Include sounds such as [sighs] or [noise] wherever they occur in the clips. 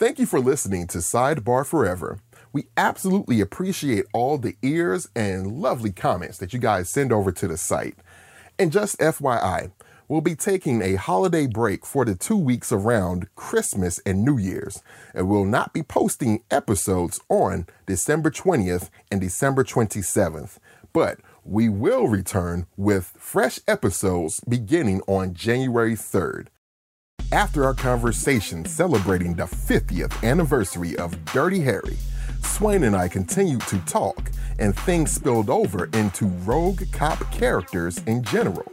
Thank you for listening to Sidebar Forever. We absolutely appreciate all the ears and lovely comments that you guys send over to the site. And just FYI, we'll be taking a holiday break for the two weeks around Christmas and New Year's, and we'll not be posting episodes on December 20th and December 27th. But we will return with fresh episodes beginning on January 3rd. After our conversation celebrating the 50th anniversary of Dirty Harry, Swain and I continued to talk, and things spilled over into rogue cop characters in general.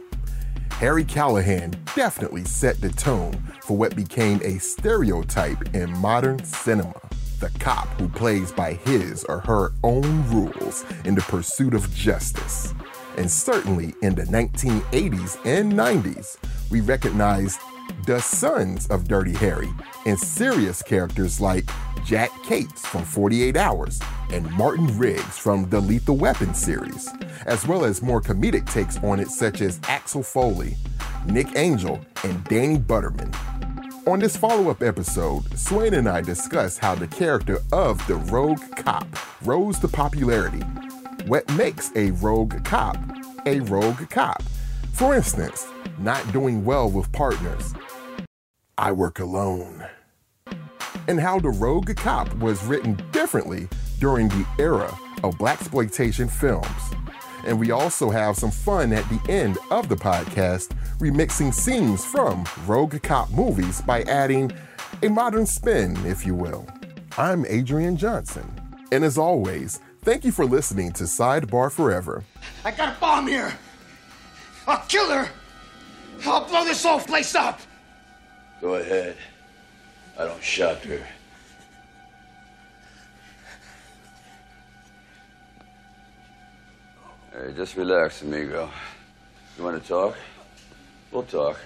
Harry Callahan definitely set the tone for what became a stereotype in modern cinema the cop who plays by his or her own rules in the pursuit of justice. And certainly in the 1980s and 90s, we recognized the sons of Dirty Harry and serious characters like Jack Cates from 48 Hours and Martin Riggs from the Lethal Weapon series, as well as more comedic takes on it such as Axel Foley, Nick Angel, and Danny Butterman. On this follow up episode, Swain and I discuss how the character of the rogue cop rose to popularity. What makes a rogue cop a rogue cop? For instance, not doing well with partners. I work alone. And how the rogue cop was written differently during the era of blaxploitation films. And we also have some fun at the end of the podcast, remixing scenes from Rogue Cop movies by adding a modern spin, if you will. I'm Adrian Johnson. And as always, thank you for listening to Sidebar Forever. I got a bomb here. I'll kill her. I'll blow this whole place up. Go ahead. I don't shop here. Hey, just relax, amigo. You want to talk? We'll talk.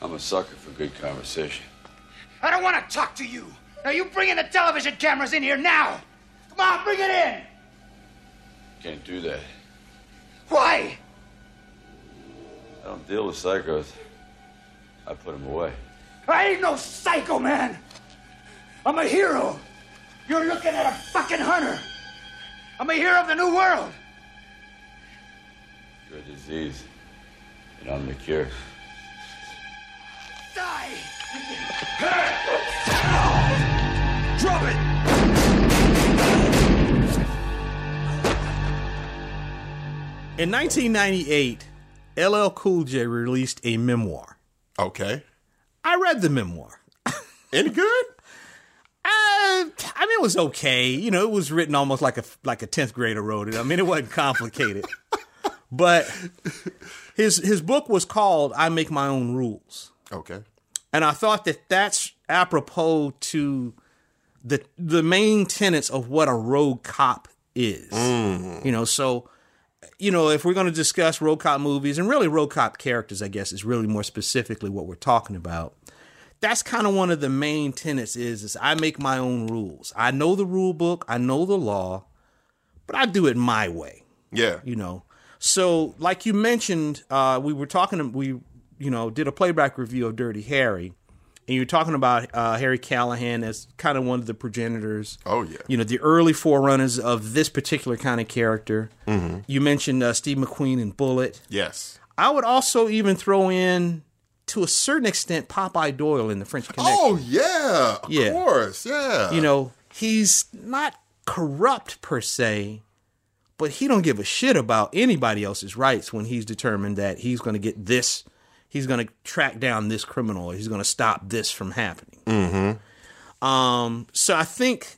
I'm a sucker for good conversation. I don't want to talk to you. Now you bring in the television cameras in here now. Come on, bring it in. Can't do that. Why? I don't deal with psychos. I put them away. I ain't no psycho, man. I'm a hero. You're looking at a fucking hunter. I'm a hero of the new world. You're a disease, and I'm the cure. Die. Hey! Drop it! In 1998, LL Cool J released a memoir. Okay. I read the memoir. [laughs] Any good? Uh, I mean, it was okay. You know, it was written almost like a like a tenth grader wrote it. I mean, it wasn't complicated. [laughs] but his his book was called "I Make My Own Rules," Okay. and I thought that that's apropos to the the main tenets of what a rogue cop is. You know, so you know, if we're going to discuss rogue cop movies and really rogue cop characters, I guess is really more specifically what we're talking about. That's kind of one of the main tenets is is I make my own rules. I know the rule book, I know the law, but I do it my way Yeah. you know. So, like you mentioned, uh, we were talking. We, you know, did a playback review of Dirty Harry, and you're talking about uh, Harry Callahan as kind of one of the progenitors. Oh, yeah. You know, the early forerunners of this particular kind of character. Mm-hmm. You mentioned uh, Steve McQueen and Bullitt. Yes. I would also even throw in, to a certain extent, Popeye Doyle in the French Connection. Oh, yeah. Of Yeah. course. Yeah. you know he's not corrupt per se but he don't give a shit about anybody else's rights when he's determined that he's going to get this he's going to track down this criminal or he's going to stop this from happening mm-hmm. um so i think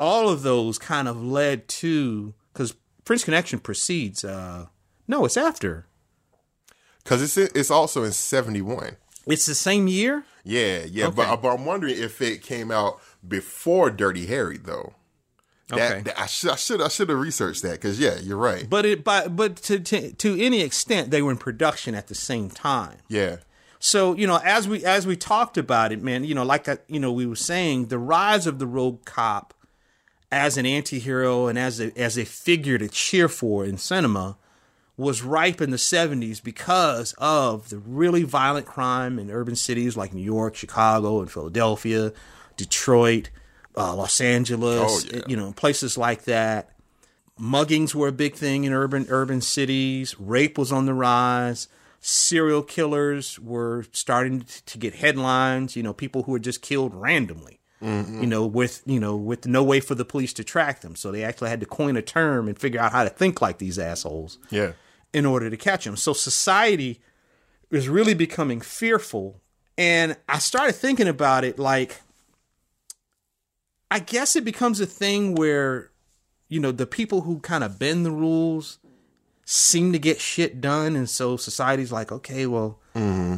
all of those kind of led to because French Connection precedes uh no it's after Because it's it's also in 71. it's the same year Yeah, yeah. Okay. But, but I'm wondering if it came out before Dirty Harry, though. That, Okay. that- I should I should I should have researched that because yeah, you're right. but it but but to, to to any extent they were in production at the same time yeah, So you know, as we as we talked about it, man, you know, like I, you know, we were saying the rise of the rogue cop as an anti-hero and as a as a figure to cheer for in cinema was ripe in the 70s because of the really violent crime in urban cities like New York, Chicago, and Philadelphia, Detroit, uh, Los Angeles, Oh, yeah. you know, places like that. Muggings were a big thing in urban urban cities. Rape was on the rise. Serial killers were starting to get headlines. You know, people who were just killed randomly. You know, with you know, with no way for the police to track them, so they actually had to coin a term and figure out how to think like these assholes Yeah. in order to catch them. So society is really becoming fearful. And I started thinking about it like, I guess it becomes a thing where, you know, the people who kind of bend the rules seem to get shit done. And so society's like, okay, well, mm-hmm.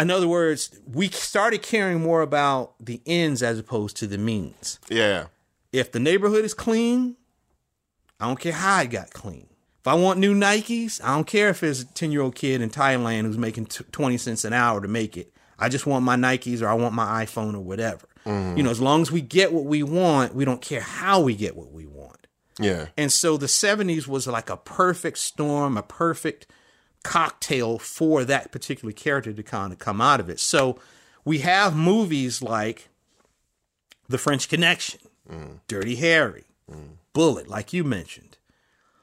in other words, we started caring more about the ends as opposed to the means Yeah. if the neighborhood is clean, I don't care how it got clean. If I want new Nikes, I don't care if it's a 10 year old kid in Thailand who's making t- 20 cents an hour to make it. I just want my Nikes or I want my iPhone or whatever. Mm-hmm. You know, as long as we get what we want, we don't care how we get what we want. Yeah. And so the 70s was like a perfect storm, a perfect cocktail for that particular character to kind of come out of it. So we have movies like The French Connection, mm. Dirty Harry, mm. Bullitt, like you mentioned.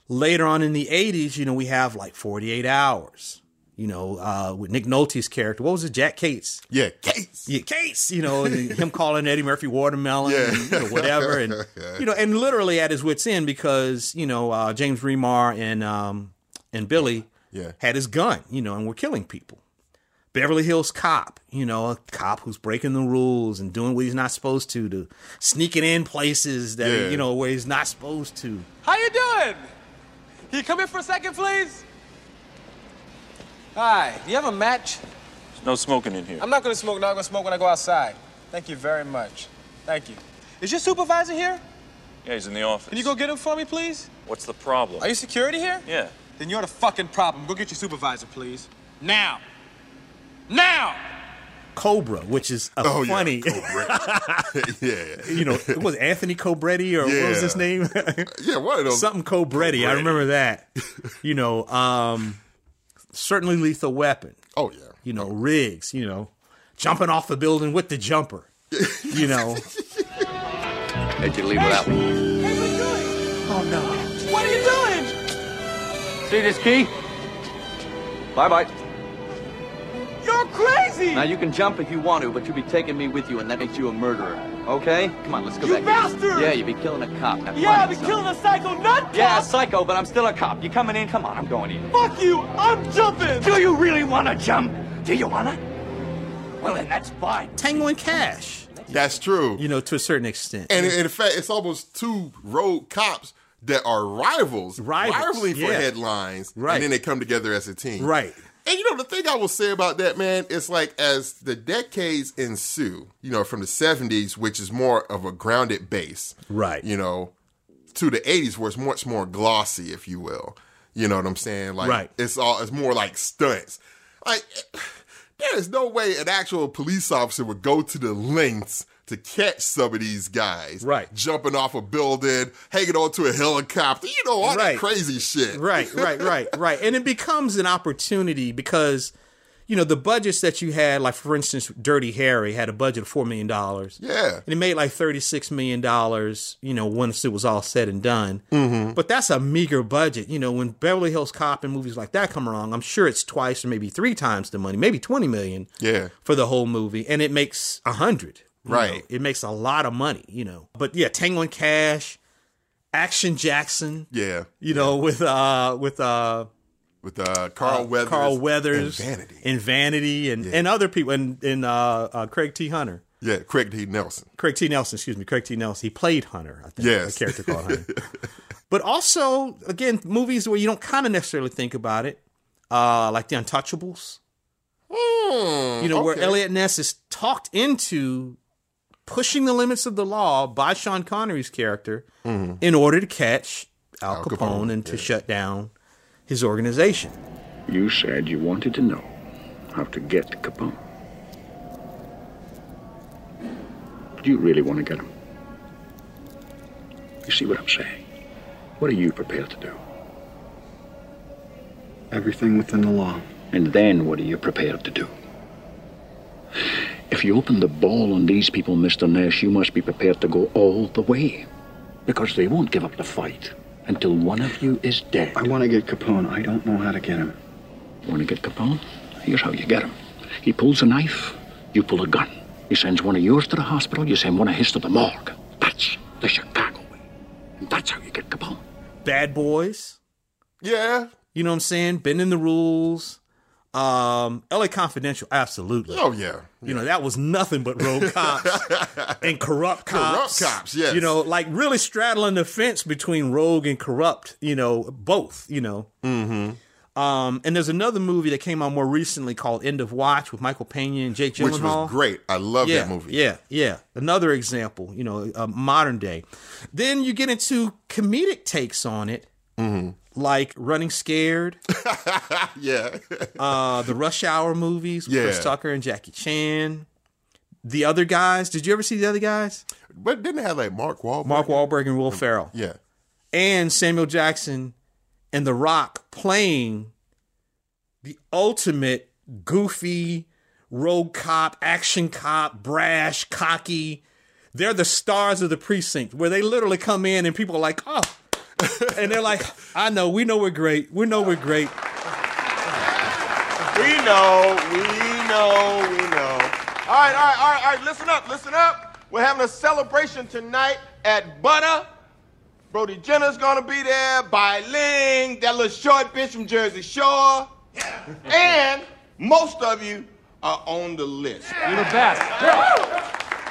Later on in the 80s, you know, we have like 48 Hours, you know, uh, with Nick Nolte's character. What was it? Jack Cates. Yeah. Case. Yeah, Case, you know, him calling Eddie Murphy watermelon, Yeah. and, you know, whatever, and [laughs] you know, and literally at his wits' end because you know uh, James Remar and um, and Billy Yeah. had his gun, you know, and were killing people. Beverly Hills Cop, you know, a cop who's breaking the rules and doing what he's not supposed to, to sneaking in places that Yeah. you know where he's not supposed to. How you doing? Can you come in for a second, please? Hi. Do you have a match? There's no smoking in here. I'm not gonna smoke. Not gonna smoke when I go outside. Thank you very much. Thank you. Is your supervisor here? Yeah, he's in the office. Can you go get him for me, please? What's the problem? Are you security here? Yeah. Then you're the fucking problem. Go get your supervisor, please. Now. Now. Cobra, which is a Oh, funny, yeah. [laughs] yeah. [laughs] Yeah. you know, it was Anthony Cobretti or what was his name? Yeah. One of those. [laughs] something Cobretti. I remember that. you know, um, certainly Lethal Weapon. Oh, yeah. You know, Riggs. You know, jumping off the building with the jumper. You know, [laughs] How'd you leave without me? Oh, what are you doing? See this key? Bye bye. You're crazy! Now you can jump if you want to, but you'll be taking me with you, and that makes you a murderer. Okay? Come on, let's go back. You back. bastard! Yeah, you'll be killing a cop. Now, yeah, I'll be some. killing a psycho nut Yeah, cop. psycho, but I'm still a cop. You coming in? Come on, I'm going in. Fuck you! I'm jumping! Do you really want to jump? Do you want to? Well, then that's fine. Tango and Cash. That's true. You know, to a certain extent. And in fact, it's almost two rogue cops that are rivals, Rivals, rivaling for yeah. headlines, Right. and then they come together as a team. right. And you know, the thing I will say about that, man, is like as the decades ensue, you know, from the 70s, which is more of a grounded base, Right. you know, to the 80s, where it's much more glossy, if you will. You know what I'm saying? Like, Right. it's all, it's more like stunts. Like, [sighs] there is no way an actual police officer would go to the lengths to catch some of these guys. Right. Jumping off a building, hanging onto a helicopter, you know, all Right. that crazy shit. Right, right, right, [laughs] right. And it becomes an opportunity because, you know, the budgets that you had, like for instance, Dirty Harry had a budget of $4 million. Yeah. And it made like $36 million, you know, once it was all said and done. Mm-hmm. But that's a meager budget. You know, when Beverly Hills Cop and movies like that come along, I'm sure it's twice or maybe three times the money, maybe 20 million Yeah. for the whole movie. And it makes a hundred. Right. know. It makes a lot of money, you know. But yeah, Tango and Cash, Action Jackson, Yeah. you know, with, uh, with, uh, with uh, Carl Weathers, Carl Weathers, and Vanity. and Vanity, and, and other people, and, and uh, uh, Craig T. Hunter. yeah, Craig T. Nelson. Craig T. Nelson, excuse me, Craig T. Nelson. He played Hunter, I think. Yes. A character called Hunter. [laughs] but also, again, movies where you don't kind of necessarily think about it, uh, like The Untouchables. you know, where okay. Eliot Ness is talked into pushing the limits of the law by Sean Connery's character mm-hmm. in order to catch Al, Al Capone, Capone, and to shut down his organization. You said you wanted to know how to get Capone. Do you really want to get him? You see what I'm saying? What are you prepared to do? Everything within the law. And then what are you prepared to do? If you open the ball on these people, Mr. Ness, you must be prepared to go all the way. Because they won't give up the fight until one of you is dead. I want to get Capone. I don't know how to get him. Want to get Capone? Here's how you get him. He pulls a knife, you pull a gun. He sends one of yours to the hospital, you send one of his to the morgue. That's the Chicago way. And that's how you get Capone. Bad Boys. Yeah. You know what I'm saying? Bending the rules. Um, LA Confidential, absolutely. Oh yeah. You know, that was nothing but rogue [laughs] cops and corrupt cops. Corrupt cops, yes. You know, like really straddling the fence between rogue and corrupt, you know, both, you know. Mm-hmm. Um, and there's another movie that came out more recently called End of Watch with Michael Pena and Jake Gyllenhaal. Which was great. I love yeah, that movie. Yeah, yeah. Another example, you know, uh, modern day. Then you get into comedic takes on it, Mm-hmm. like Running Scared, [laughs] yeah. uh, the Rush Hour movies with Chris Tucker and Jackie Chan. The other guys. Did you ever see the other guys? But didn't it have like Mark Wahlberg? Mark Wahlberg and Will Ferrell. Yeah. And Samuel Jackson and The Rock playing the ultimate goofy rogue cop, action cop, brash, cocky. They're the stars of the precinct where they literally come in and people are like, oh. [laughs] and they're like, I know, we know we're great. We know we're great. We know, we know, we know. All right, all right, all right, all right. Listen up, listen up. We're having a celebration tonight at Butter. Brody Jenner's gonna be there. Bai Ling, that little short bitch from Jersey Shore. and most of you are on the list. You're the best.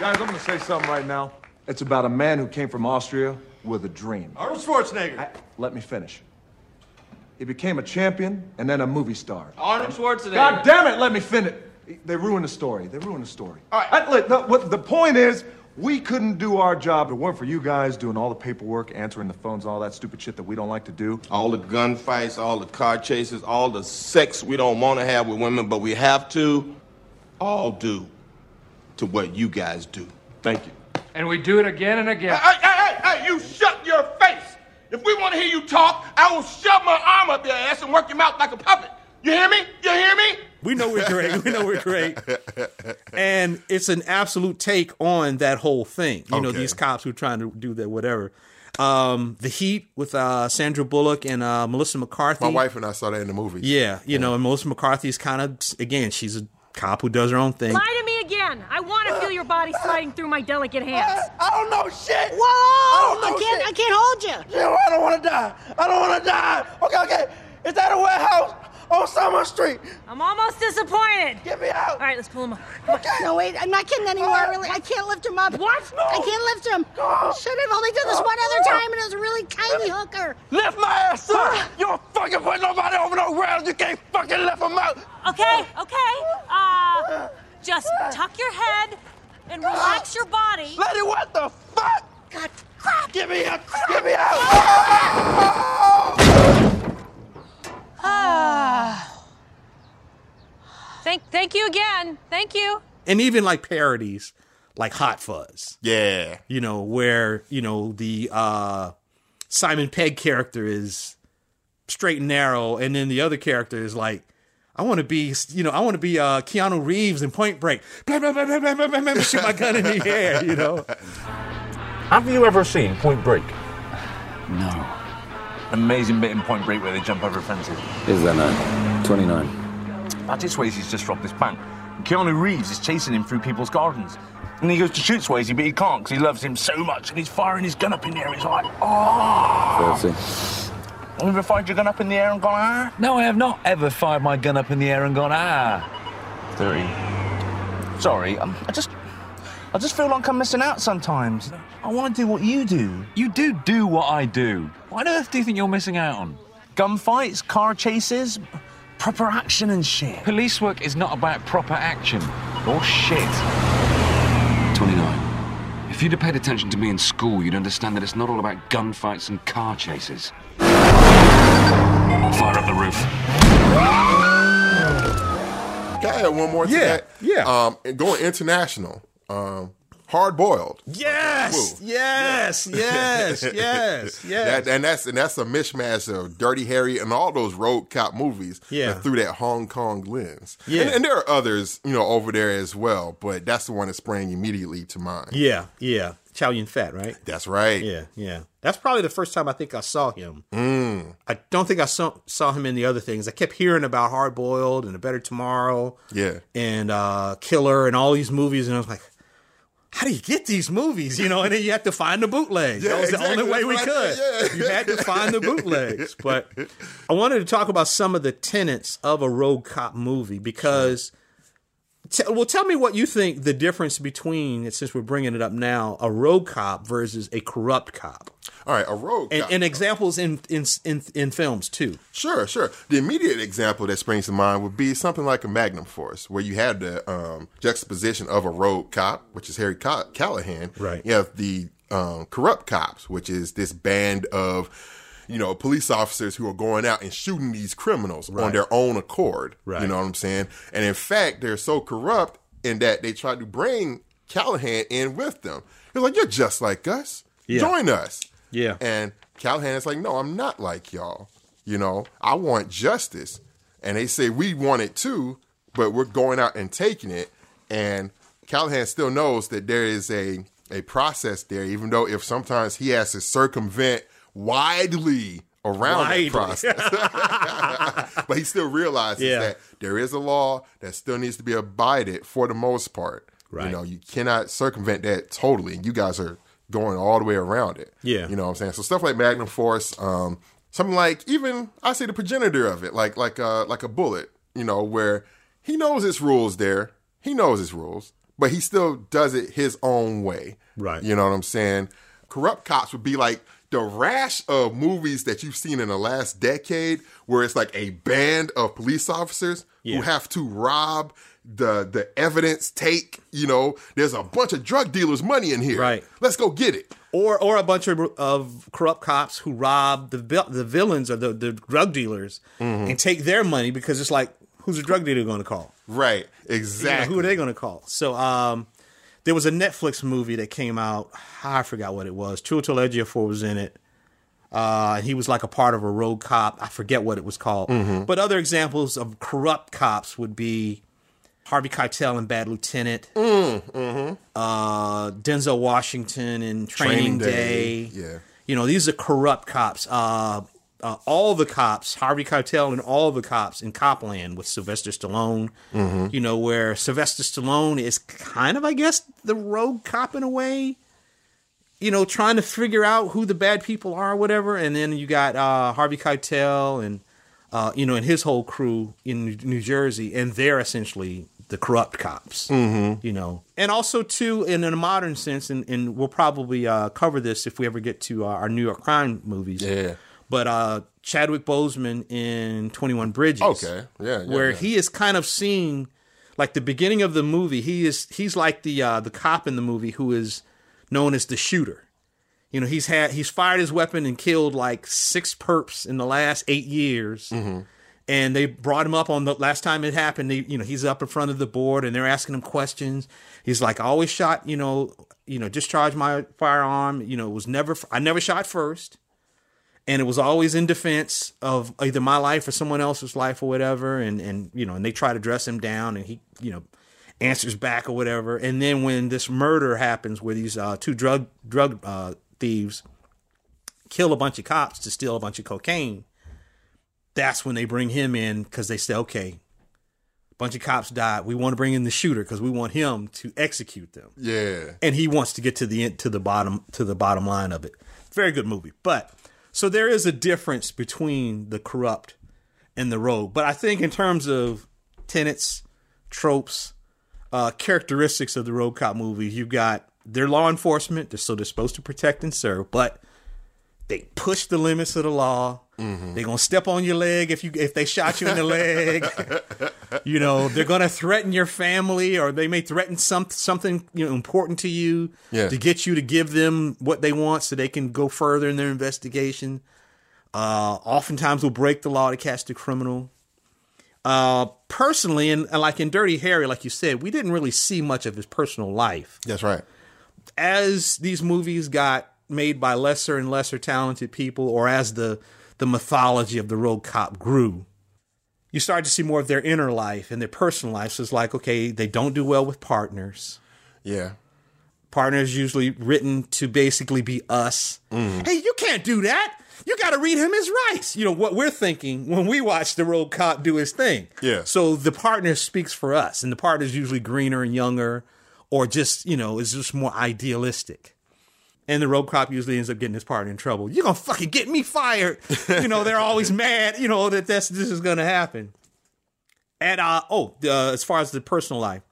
Guys, I'm gonna say something right now. It's about a man who came from Austria with a dream. Arnold Schwarzenegger. Let me finish. He became a champion and then a movie star. Arnold Schwarzenegger. God damn it, let me finish. They ruined the story. They ruined the story. All right. I- look, the, what, the point is, we couldn't do our job if it weren't for you guys doing all the paperwork, answering the phones, all that stupid shit that we don't like to do. All the gunfights, all the car chases, all the sex we don't want to have with women, but we have to, all due to what you guys do. Thank you. And we do it again and again. Hey, hey, hey, hey, you shut your face! If we want to hear you talk, I will shove my arm up your ass and work your mouth like a puppet. You hear me? You hear me? We know we're great. We know we're great. And it's an absolute take on that whole thing. You know, these cops who are trying to do that, whatever. Um, the Heat with uh, Sandra Bullock and uh, Melissa McCarthy. My wife and I saw that in the movie. Yeah, you know, and Melissa McCarthy's kind of again, she's a cop who does her own thing. Lie to me again. I want to feel your body sliding through my delicate hands. Uh, I don't know shit. Whoa! I, I can't. I can't hold you. Yeah, I don't want to die. I don't want to die. Okay, okay. Is that a warehouse on Summer Street? I'm almost disappointed. Get me out. All right, let's pull him up. Okay. No, wait, I'm not kidding anymore. I uh, really, I can't lift him up. What? I can't lift him. Should have only done this one other time, and it was a really tiny hooker. Lift my ass up. Ah. You don't fucking put nobody over no ground. You can't fucking lift him out. Okay, okay. Uh, just tuck your head and relax your body. Lady, what the fuck? God, crap. Get me out. Get me out. Ah. Thank, thank you again. Thank you. And even like parodies like Hot Fuzz. Yeah. You know, where, you know, the uh Simon Pegg character is straight and narrow, and then the other character is like, I want to be, you know, I want to be uh, Keanu Reeves in Point Break. Blah, blah, blah, blah, blah, blah, blah, blah, shoot my gun in the [laughs] air, you know. Have you ever seen Point Break? No. Amazing bit in Point Break where they jump over fences. Is that nine? 29. Patrick Swayze's just robbed this bank. Keanu Reeves is chasing him through people's gardens. And he goes to shoot Swayze, but he can't because he loves him so much. And he's firing his gun up in the air. He's like, oh. 30. Have you ever fired your gun up in the air and gone, ah? No, I have not ever fired my gun up in the air and gone, ah. 30. Sorry, um, I just. I just feel like I'm missing out sometimes. I want to do what you do. You do do what I do. What on earth do you think you're missing out on? Gunfights, car chases, proper action and shit. Police work is not about proper action. Or shit. 29. If you'd have paid attention to me in school, you'd understand that it's not all about gunfights and car chases. Fire up the roof. Can I add one more to Yeah, that? yeah. Um, and going international. Um, Hard boiled. Yes, [laughs] yes, yes, yes, [laughs] yes. That, and that's and that's a mishmash of Dirty Harry and all those rogue cop movies. Yeah. that through that Hong Kong lens. Yeah. and, and there are others, you know, over there as well. But that's the one that sprang immediately to mind. Yeah, yeah. Chow Yun Fat, right? That's right. Yeah, yeah. That's probably the first time I think I saw him. Mm. I don't think I saw, saw him in the other things. I kept hearing about Hard Boiled and A Better Tomorrow Yeah. and uh, Killer and all these movies, and I was like, how do you get these movies? You know, and then you have to find the bootlegs. Yeah, that was exactly. the only way we That's could. Yeah. You had to find the bootlegs. But I wanted to talk about some of the tenets of a rogue cop movie because. T- well, tell me what you think the difference between, since we're bringing it up now, a rogue cop versus a corrupt cop, All right, a rogue and, cop. and examples in, in in in films too. Sure, sure. The immediate example that springs to mind would be something like a Magnum Force, where you have the um, juxtaposition of a rogue cop, which is Harry Ca- Callahan. Right. You have the um, corrupt cops, which is this band of, you know, police officers who are going out and shooting these criminals on their own accord. Right. You know what I'm saying? And in fact, they're so corrupt in that they tried to bring Callahan in with them. They're like, "You're just like us. Yeah. Join us." Yeah. And Callahan is like, no, I'm not like y'all. You know, I want justice. And they say, we want it too, but we're going out and taking it. And Callahan still knows that there is a, a process there, even though if sometimes he has to circumvent widely around Widely. that process. [laughs] but he still realizes Yeah. that there is a law that still needs to be abided for the most part. Right. You know, you cannot circumvent that totally. And you guys are going all the way around it. Yeah. You know what I'm saying? So stuff like Magnum Force, um, something like even I say the progenitor of it, like like uh like a Bullitt, you know, where he knows his rules there. He knows his rules, but he still does it his own way. Right. You know what I'm saying? Corrupt cops would be like the rash of movies that you've seen in the last decade where it's like a band of police officers Yeah. who have to rob the the evidence take, you know, there's a bunch of drug dealers money in here. Right. Let's go get it. or or a bunch of, of corrupt cops who rob the the villains or the, the drug dealers Mm-hmm. and take their money because it's like who's a drug dealer going to call? Right. You know, Exactly. who are they going to call? So um, there was a Netflix movie that came out. I forgot what it was. Chiwetel Ejiofor was in it. Uh, he was like a part of a rogue cop. I forget what it was called. Mm-hmm. But other examples of corrupt cops would be Harvey Keitel in Bad Lieutenant, Mm-hmm. uh, Denzel Washington in Training, Training Day. Day, yeah. You know, these are corrupt cops. Uh, uh, all the cops, Harvey Keitel and all the cops in Copland with Sylvester Stallone. Mm-hmm. You know, where Sylvester Stallone is kind of, I guess, the rogue cop in a way. You know, trying to figure out who the bad people are, or whatever. And then you got uh, Harvey Keitel and uh, you know, and his whole crew in New- Jersey, and they're essentially the corrupt cops. Mm-hmm. You know, and also too, in a modern sense, and, and we'll probably uh, cover this if we ever get to uh, our New York crime movies. Yeah. But uh, Chadwick Boseman in Twenty One Bridges. Okay. Yeah, yeah, where yeah. he is kind of seen, like the beginning of the movie. He is he's like the uh, the cop in the movie who is known as the shooter. You know, he's had he's fired his weapon and killed like six perps in the last eight years. And they brought him up on the last time it happened. They, you know, he's up in front of the board and they're asking him questions. He's like, I always shot, you know, you know, discharged my firearm. You know, it was never, I never shot first. And it was always in defense of either my life or someone else's life or whatever. And, and, you know, and they try to dress him down and he, you know, answers back or whatever. And then when this murder happens where these uh, two drug, drug uh, thieves kill a bunch of cops to steal a bunch of cocaine, that's when they bring him in because they say, okay, a bunch of cops died. We want to bring in the shooter because we want him to execute them. Yeah. And he wants to get to the end, to the bottom to the bottom line of it. Very good movie. But so there is a difference between the corrupt and the rogue. But I think in terms of tenets, tropes, uh, characteristics of the rogue cop movie, you've got their law enforcement, they're- so they're supposed to protect and serve, but they push the limits of the law. They're gonna step on your leg if you if they shot you in the leg. [laughs] you know, they're gonna threaten your family, or they may threaten some something you know important to you Yeah. to get you to give them what they want so they can go further in their investigation. Uh, oftentimes, will break the law to catch the criminal. Uh, personally, and, and like in Dirty Harry, like you said, we didn't really see much of his personal life. That's right. as these movies got made by lesser and lesser talented people, or as the the mythology of the rogue cop grew, you start to see more of their inner life and their personal life. So it's like, okay, they don't do well with partners. Yeah. Partners usually written to basically be us. Mm. Hey, you can't do that. You got to read him his rights. You know what we're thinking when we watch the rogue cop do his thing. Yeah. So the partner speaks for us, and the partner's usually greener and younger, or just you know is just more idealistic. And the rogue cop usually ends up getting his partner in trouble. You're gonna fucking get me fired. you know they're always [laughs] mad. You know that that's this is gonna happen. And uh oh, uh, as far as the personal life,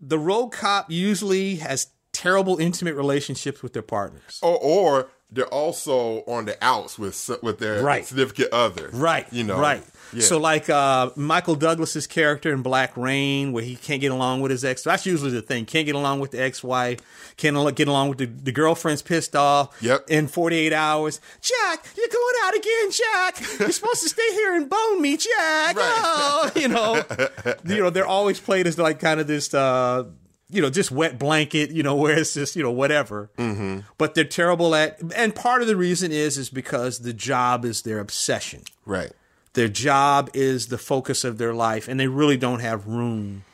the rogue cop usually has terrible intimate relationships with their partners. Or, or they're also on the outs with with their Right. significant other. Right. You know. Right. Yeah. So like uh Michael Douglas's character in Black Rain, where he can't get along with his ex. That's usually the thing. Can't get along with the ex-wife. Can't get along with the, the girlfriend's pissed off. Yep. In 48 hours. Jack, you're going out again, Jack. You're supposed to stay here and bone me, Jack. Oh, you know. [laughs] you know, they're always played as like kind of this uh you know, just wet blanket, you know, [laughs] where it's just, you know, whatever Mm-hmm. but they're terrible at and part of the reason is is because the job is their obsession Right. Their job is the focus of their life and they really don't have room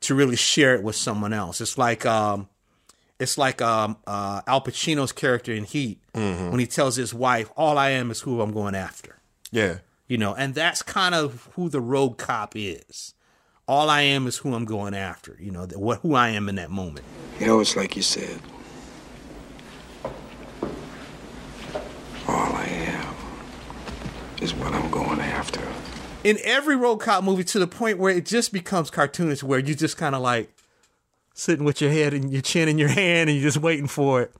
to really share it with someone else it's like um it's like um uh al pacino's character in heat Mhm. when he tells his wife all i am is who i'm going after Yeah. you know and that's kind of who the rogue cop is all i am is who i'm going after you know th- what who i am in that moment You know, it's like you said. All I am is what I'm going after. in every rogue cop movie to the point where it just becomes cartoonish where you just kind of like sitting with your head and your chin in your hand and you're just waiting for it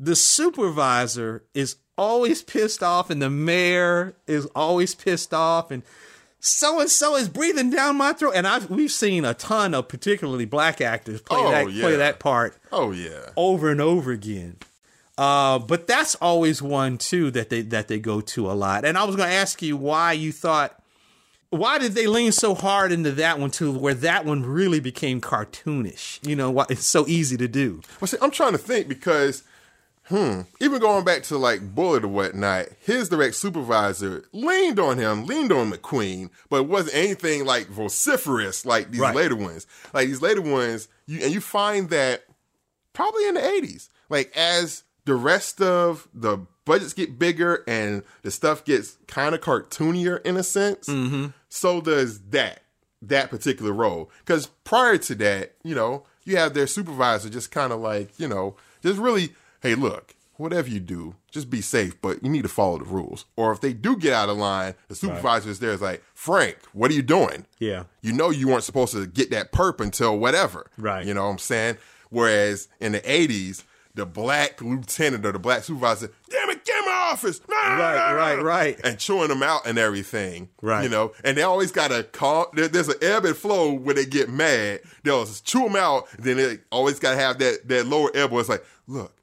the supervisor is always pissed off and the mayor is always pissed off and so and so is breathing down my throat and I've we've seen a ton of particularly black actors play Oh, that yeah. play that part Oh yeah. over and over again. Uh, but that's always one too that they that they go to a lot. And I was going to ask you why you thought why did they lean so hard into that one too, where that one really became cartoonish? You know, why it's so easy to do. Well, see, I'm trying to think because, hmm, even going back to like Bullitt or whatnot, his direct supervisor leaned on him, leaned on McQueen, but it wasn't anything like vociferous like these Right. later ones. Like these later ones, you and you find that probably in the 80s, like as the rest of the budgets get bigger and the stuff gets kind of cartoonier in a sense, Mm-hmm. so does that that particular role. Because prior to that, you know, you have their supervisor just kind of like, you know, just really, hey, look, whatever you do, just be safe, but you need to follow the rules. Or if they do get out of line, the supervisor is there is like, Frank, what are you doing? Yeah. You know you weren't supposed to get that perp until whatever. Right. You know what I'm saying? Whereas in the 80s, the black lieutenant or the black supervisor, damn it, get in my office. Right, right, right. And chewing them out and everything. Right. You know, and they always got to call, there, there's an ebb and flow when they get mad. They'll chew them out, then they always got to have that, that lower ebb where it's like, look,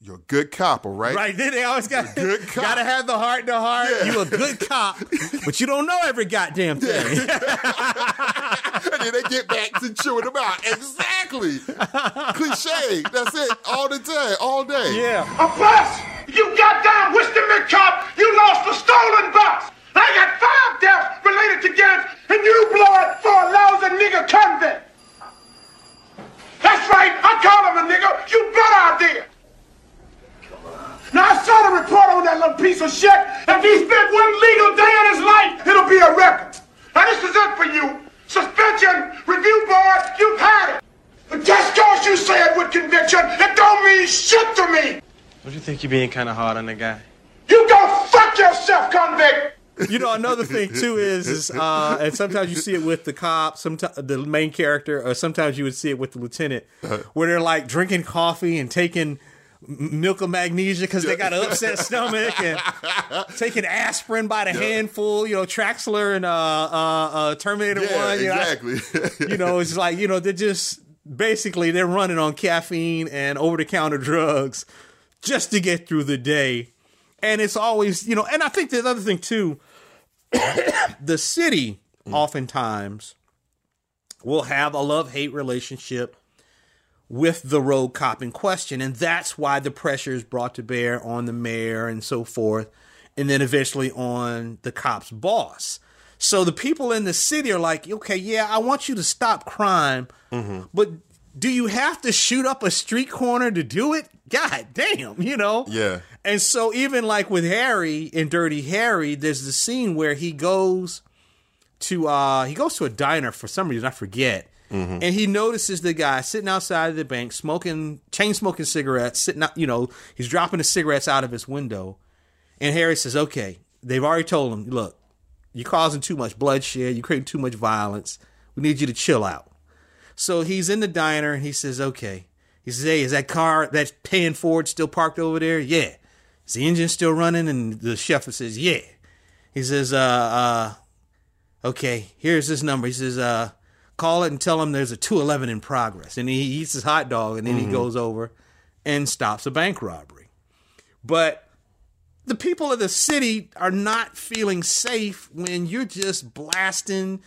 you're a good cop, all right? Right. Then they always got Good [laughs] cop. gotta have the heart to heart. You a good cop, but you don't know every goddamn [laughs] thing. [laughs] and then they get back to chewing them out. Exactly. Cliche. That's it. All the time, all day. Yeah. A bus! You got goddamn Winston McCop! You lost a stolen bus! I got five deaths related to gangs, and you blow it for a lousy nigga convict! That's right, I call him a nigga! You bet I did! Now I saw the report on that little piece of shit! If he spent one legal day in his life, it'll be a record! Now this is it for you! Suspension, review board, you've had it! But just cause you say it with conviction, it don't mean shit to me! Don't you think you're being kind of hard on the guy? You go fuck yourself, convict! you know another thing too is, is uh and sometimes you see it with the cop sometimes the main character or sometimes you would see it with the lieutenant where they're like drinking coffee and taking m- milk of magnesia because they got an upset [laughs] stomach and taking aspirin by the handful you know traxler and uh uh, uh terminator Yeah, one you know, exactly. [laughs] you know it's like you know they're just basically they're running on caffeine and over-the-counter drugs just to get through the day and it's always you know and i think the other thing too [coughs] the city oftentimes will have a love-hate relationship with the rogue cop in question. And that's why the pressure is brought to bear on the mayor and so forth, and then eventually on the cop's boss. So the people in the city are like, okay, yeah, I want you to stop crime, but do you have to shoot up a street corner to do it? God damn, you know? Yeah. And so even like with Harry in Dirty Harry, there's the scene where he goes to uh he goes to a diner for some reason, I forget. Mm-hmm. And he notices the guy sitting outside of the bank smoking chain smoking cigarettes, sitting out, you know, he's dropping the cigarettes out of his window. And Harry says, Okay, they've already told him, look, you're causing too much bloodshed, you're creating too much violence. We need you to chill out. So he's in the diner and he says, Okay. He says, Hey, is that car, that tan Ford still parked over there? Yeah. Is the engine still running? And the chef says, Yeah. He says, uh, uh, okay, here's his number. He says, uh, call it and tell him there's a 211 in progress. And he eats his hot dog and then Mhm. he goes over and stops a bank robbery. But the people of the city are not feeling safe when you're just blasting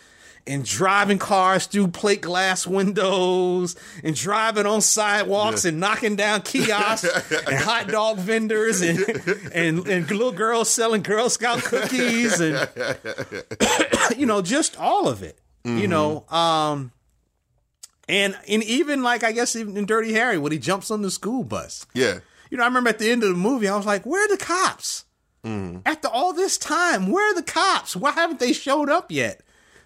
and driving cars through plate glass windows and driving on sidewalks Yeah. and knocking down kiosks [laughs] and hot dog vendors and, and and little girls selling Girl Scout cookies and [laughs] [coughs] you know just all of it you know um and and even like I guess even in Dirty Harry when he jumps on the school bus Yeah. you know I remember at the end of the movie I was like where are the cops Mm. after all this time, where are the cops? Why haven't they showed up yet?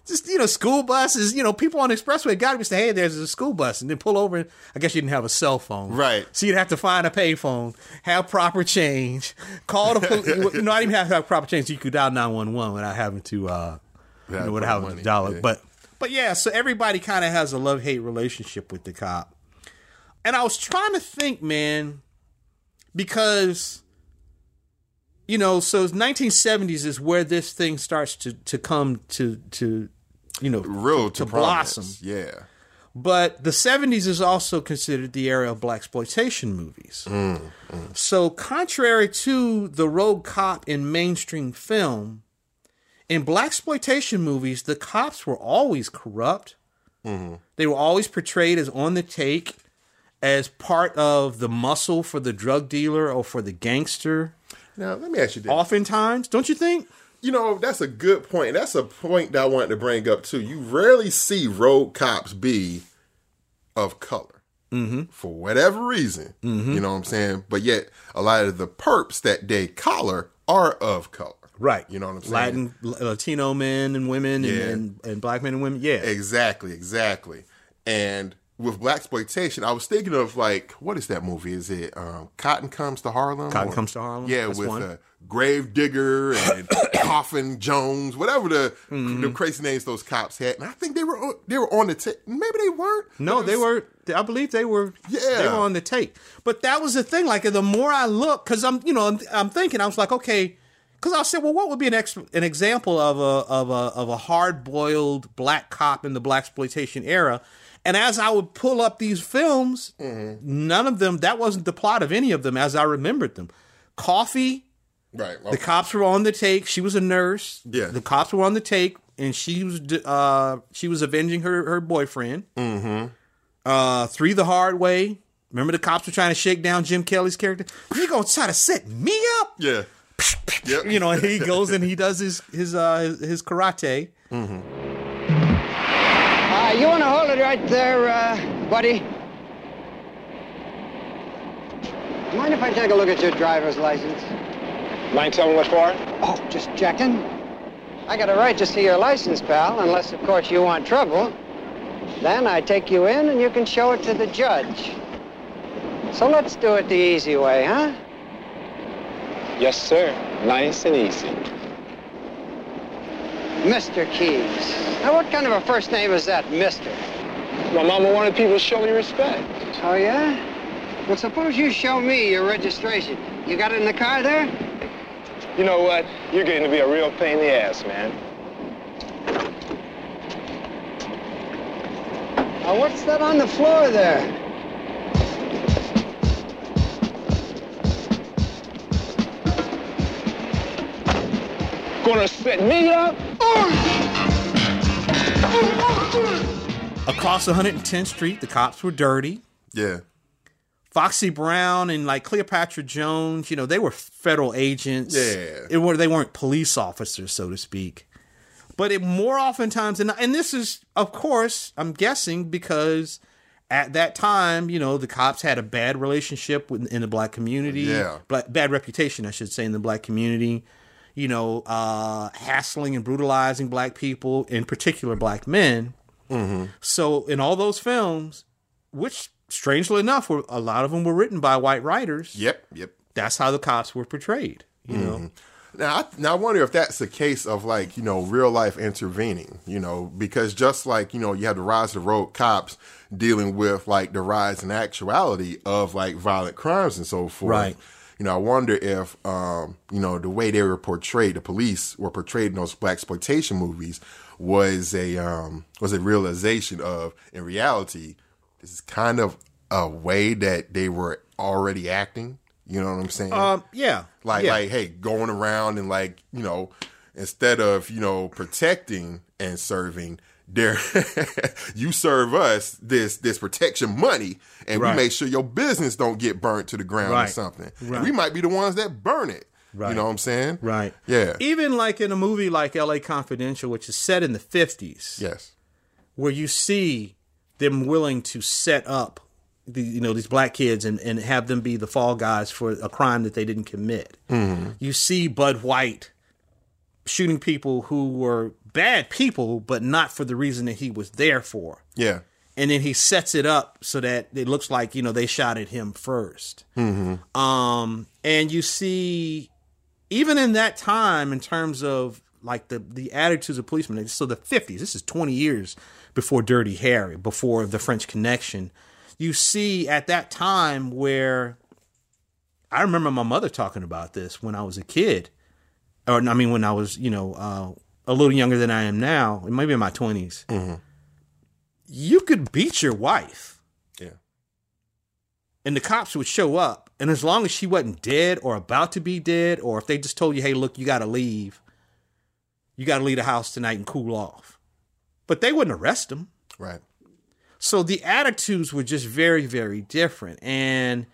Just you know, school buses. You know, people on the expressway got to be say, "Hey, there's a school bus," and then pull over. And, I guess you didn't have a cell phone, Right. So you'd have to find a payphone, have proper change, call the police. [laughs] you know, I didn't even have to have proper change. So you could dial nine one one without having to, uh, you Have know, without having money, to dial yeah. But but yeah, so everybody kind of has a love hate relationship with the cop. And I was trying to think, man, because you know, so 1970s is where this thing starts to to come to to you know Real to, to, blossom. Yeah. But the 70s is also considered the era of black exploitation movies. Mm, So, contrary to the rogue cop in mainstream film, in black exploitation movies, the cops were always corrupt. Mhm. They were always portrayed as on the take, as part of the muscle for the drug dealer or for the gangster. Now, let me ask you this. Oftentimes, don't you think? You know, that's a good point. That's a point that I wanted to bring up too. You rarely see rogue cops be of color Mm-hmm. for whatever reason. You know what I'm saying? But yet, a lot of the perps that they collar are of color. Right. You know what I'm saying? Latin, Latino men and women and, Yeah. and, and black men and women. Yeah. Exactly, exactly. And with black exploitation, I was thinking of like, what is that movie? Is it um, Cotton Comes to Harlem? Cotton Or- Comes to Harlem? Yeah, That's with one. uh, Grave Digger and [coughs] Coffin Jones, whatever the Mm-hmm. the crazy names those cops had. And I think they were on, they were on the tape. Maybe they weren't. No, but they were. I believe they were. Yeah. they were on the tape. But that was the thing. Like the more I look, because I'm, you know, I'm, I'm thinking, I was like, okay, because I said, well, what would be an ex- an example of a of a of a hard boiled black cop in the black exploitation era? And as I would pull up these films, Mm-hmm. none of them. That wasn't the plot of any of them as I remembered them. Coffy. Right. The cops were on the take. She was a nurse. Yeah. The cops were on the take, and she was uh she was avenging her her boyfriend. Mm-hmm. Uh, three the hard way. Remember the cops were trying to shake down Jim Kelly's character. You gonna try to set me up? Yeah. Yep. You know, and he goes and he does his his uh his, his karate. Mm-hmm. Uh, you want to hold it right there, uh, buddy? Mind if I take a look at your driver's license? Mind telling me what for? Oh, just checking. I got a right to see your license, pal, unless, of course, you want trouble. Then I take you in and you can show it to the judge. So let's do it the easy way, huh? Yes, sir. Nice and easy. Mr. Keys. Now, what kind of a first name is that, Mister? My mama wanted people to show me respect. Oh, yeah? Well, suppose you show me your registration. You got it in the car there? You know what? You're getting to be a real pain in the ass, man. Now, what's that on the floor there? Gonna set me up? Across 110th Street, the cops were dirty. Yeah. Foxy Brown and like Cleopatra Jones, you know, they were federal agents. Yeah. It were they weren't police officers, so to speak. But it more oftentimes than not, and this is of course, I'm guessing because at that time, you know, the cops had a bad relationship with, in the black community. Yeah. Black, bad reputation, I should say, in the black community. You know, uh, hassling and brutalizing black people, in particular black men. Mm-hmm. So in all those films, which strangely enough, were a lot of them were written by white writers. Yep, yep. That's how the cops were portrayed. You know, Mhm. Now, I, now I wonder if that's a case of like you know real life intervening. You know, because just like you know you have the rise of rogue cops dealing with like the rise in actuality of like violent crimes and so forth. Right. You know, I wonder if um, you know the way they were portrayed, the police were portrayed in those blaxploitation movies, was a um, was a realization of in reality, this is kind of a way that they were already acting. You know what I'm saying? Um, yeah, Like yeah. like hey, going around and like, you know, instead of, you know, protecting and serving, there [laughs] you serve us this this protection money and Right. we make sure your business don't get burnt to the ground or something. Right. we might be the ones that burn it. Right. You know what I'm saying? Right. Yeah. Even like in a movie like L.A. Confidential, which is set in the fifties. Yes. Where you see them willing to set up the you know these black kids and, and have them be the fall guys for a crime that they didn't commit. Mhm. You see Bud White shooting people who were bad people, but not for the reason that he was there for. Yeah. And then he sets it up so that it looks like you know they shot at him 1st Mm-hmm. um, and you see, even in that time, in terms of like the the attitudes of policemen, so the fifties. This is twenty years before Dirty Harry, before the French Connection. You see at that time where I remember my mother talking about this when I was a kid, or I mean when I was you know uh, a little younger than I am now, maybe in my 20s Mm-hmm. You could beat your wife Yeah. and the cops would show up and as long as she wasn't dead or about to be dead or if they just told you hey look you got to leave you got to leave the house tonight and cool off but they wouldn't arrest him Right. so the attitudes were just very very different and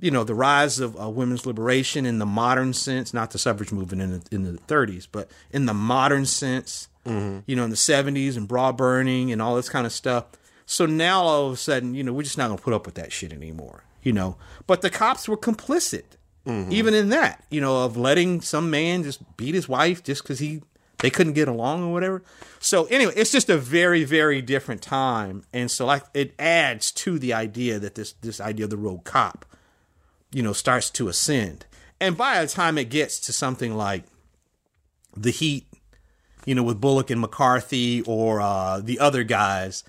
you know the rise of uh, women's liberation in the modern sense not the suffrage movement in the, in the 30s but in the modern sense Mm-hmm. you know in the 70s and bra burning and all this kind of stuff so now all of a sudden you know we're just not going to put up with that shit anymore you know but the cops were complicit Mhm. even in that you know of letting some man just beat his wife just because he they couldn't get along or whatever so anyway it's just a very very different time and so like it adds to the idea that this this idea of the rogue cop you know starts to ascend and by the time it gets to something like the heat you know with bullock and mccarthy or uh the other guys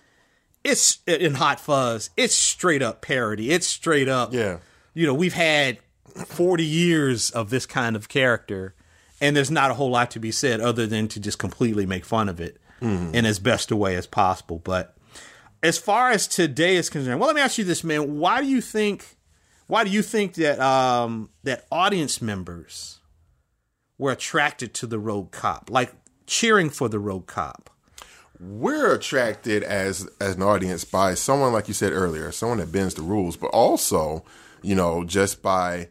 it's in hot fuzz it's straight up parody it's straight up Yeah. you know we've had 40 years of this kind of character and there's not a whole lot to be said other than to just completely make fun of it Mhm. in as best a way as possible but as far as today is concerned well let me ask you this man why do you think why do you think that um that audience members were attracted to the rogue cop like cheering for the rogue cop? We're attracted as as an audience by someone like you said earlier, someone that bends the rules, but also, you know, just by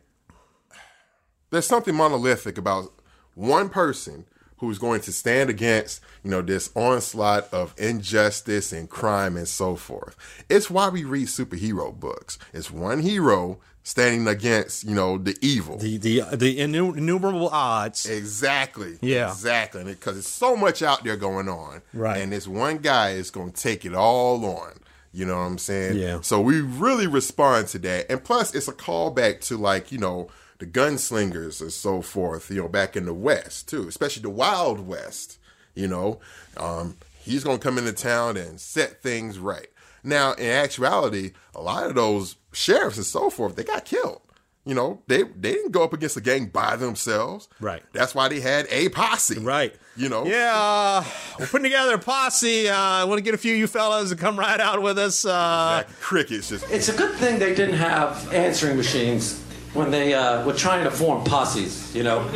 there's something monolithic about one person who's going to stand against, you know, this onslaught of injustice and crime and so forth. It's why we read superhero books. It's one hero standing against, you know, the evil. the the the innumerable odds Exactly. Yeah. Exactly. Because there's so much out there going on. Right. And this one guy is going to take it all on. You know what I'm saying? Yeah. So we really respond to that. And plus, it's a callback to, like, you know, the gunslingers and so forth, you know, back in the West, too, especially the Wild West. You know, um, he's going to come into town and set things right. Now, in actuality, a lot of those sheriffs and so forth, they got killed. You know, they they didn't go up against a gang by themselves. Right. That's why they had a posse. Right. You know. Yeah, uh, we're putting together a posse. Uh, I want to get a few of you fellas to come right out with us. Uh, Crickets just. It's a good thing they didn't have answering machines when they uh, were trying to form posses, you know?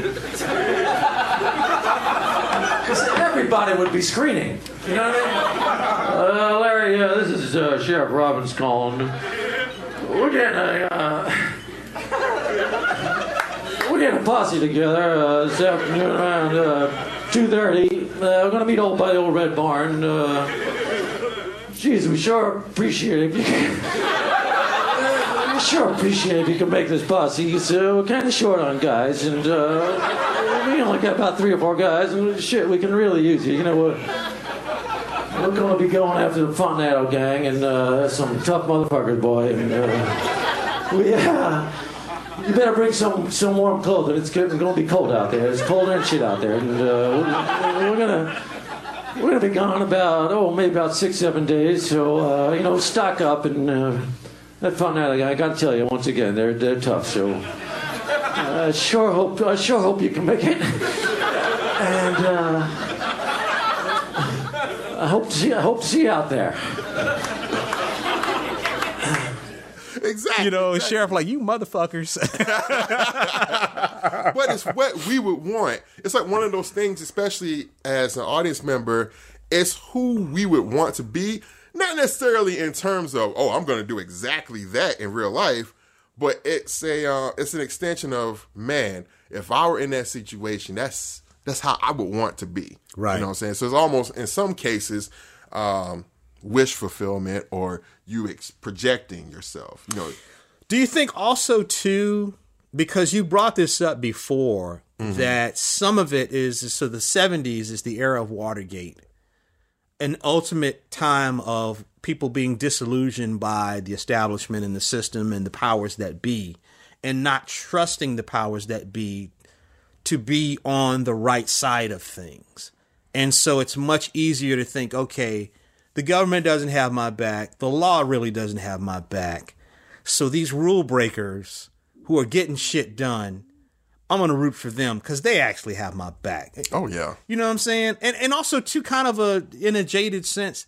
Because everybody would be screening, you know what I mean? Uh, Larry, uh, this is uh, Sheriff Robbins calling. we're getting a, uh, we're getting a posse together uh, this afternoon around uh, 2.30. Uh, we're going to meet old by the old Red Barn. Uh, geez, we sure appreciate it we sure appreciate if you can make this posse. So we're kind of short on guys, and uh, we only got about three or four guys, and shit, we can really use you. You know what? We're going to be going after the Fontanado gang and uh, some tough motherfuckers, boy. And, uh, we, [laughs] uh, you better bring some some warm clothing. It's, it's going to be cold out there. It's colder than shit out there, and uh, we're, we're gonna we're gonna be gone about oh maybe about six seven days. So uh, you know stock up and uh, that Fontanado gang. I got to tell you once again they're they're tough. So I sure hope I sure hope you can make it. And. Uh, I hope to see. I hope to see you out there. Exactly. You know, sheriff, like you motherfuckers. [laughs] but it's what we would want. It's like one of those things, especially as an audience member, it's who we would want to be. Not necessarily in terms of, oh, I'm going to do exactly that in real life, but it's a uh, it's an extension of, man, if I were in that situation, that's that's how I would want to be. Right. You know what I'm saying? So it's almost in some cases um, wish fulfillment or you ex- projecting yourself. You know, Do you think also too, because you brought this up before, Mhm. that some of it is so the '70s is the era of Watergate, an ultimate time of people being disillusioned by the establishment and the system and the powers that be, and not trusting the powers that be to be on the right side of things. And so it's much easier to think, okay, the government doesn't have my back. The law really doesn't have my back. So these rule breakers who are getting shit done, I'm to root for them because they actually have my back. Oh, yeah. You know what I'm saying? And and also too kind of a in a jaded sense,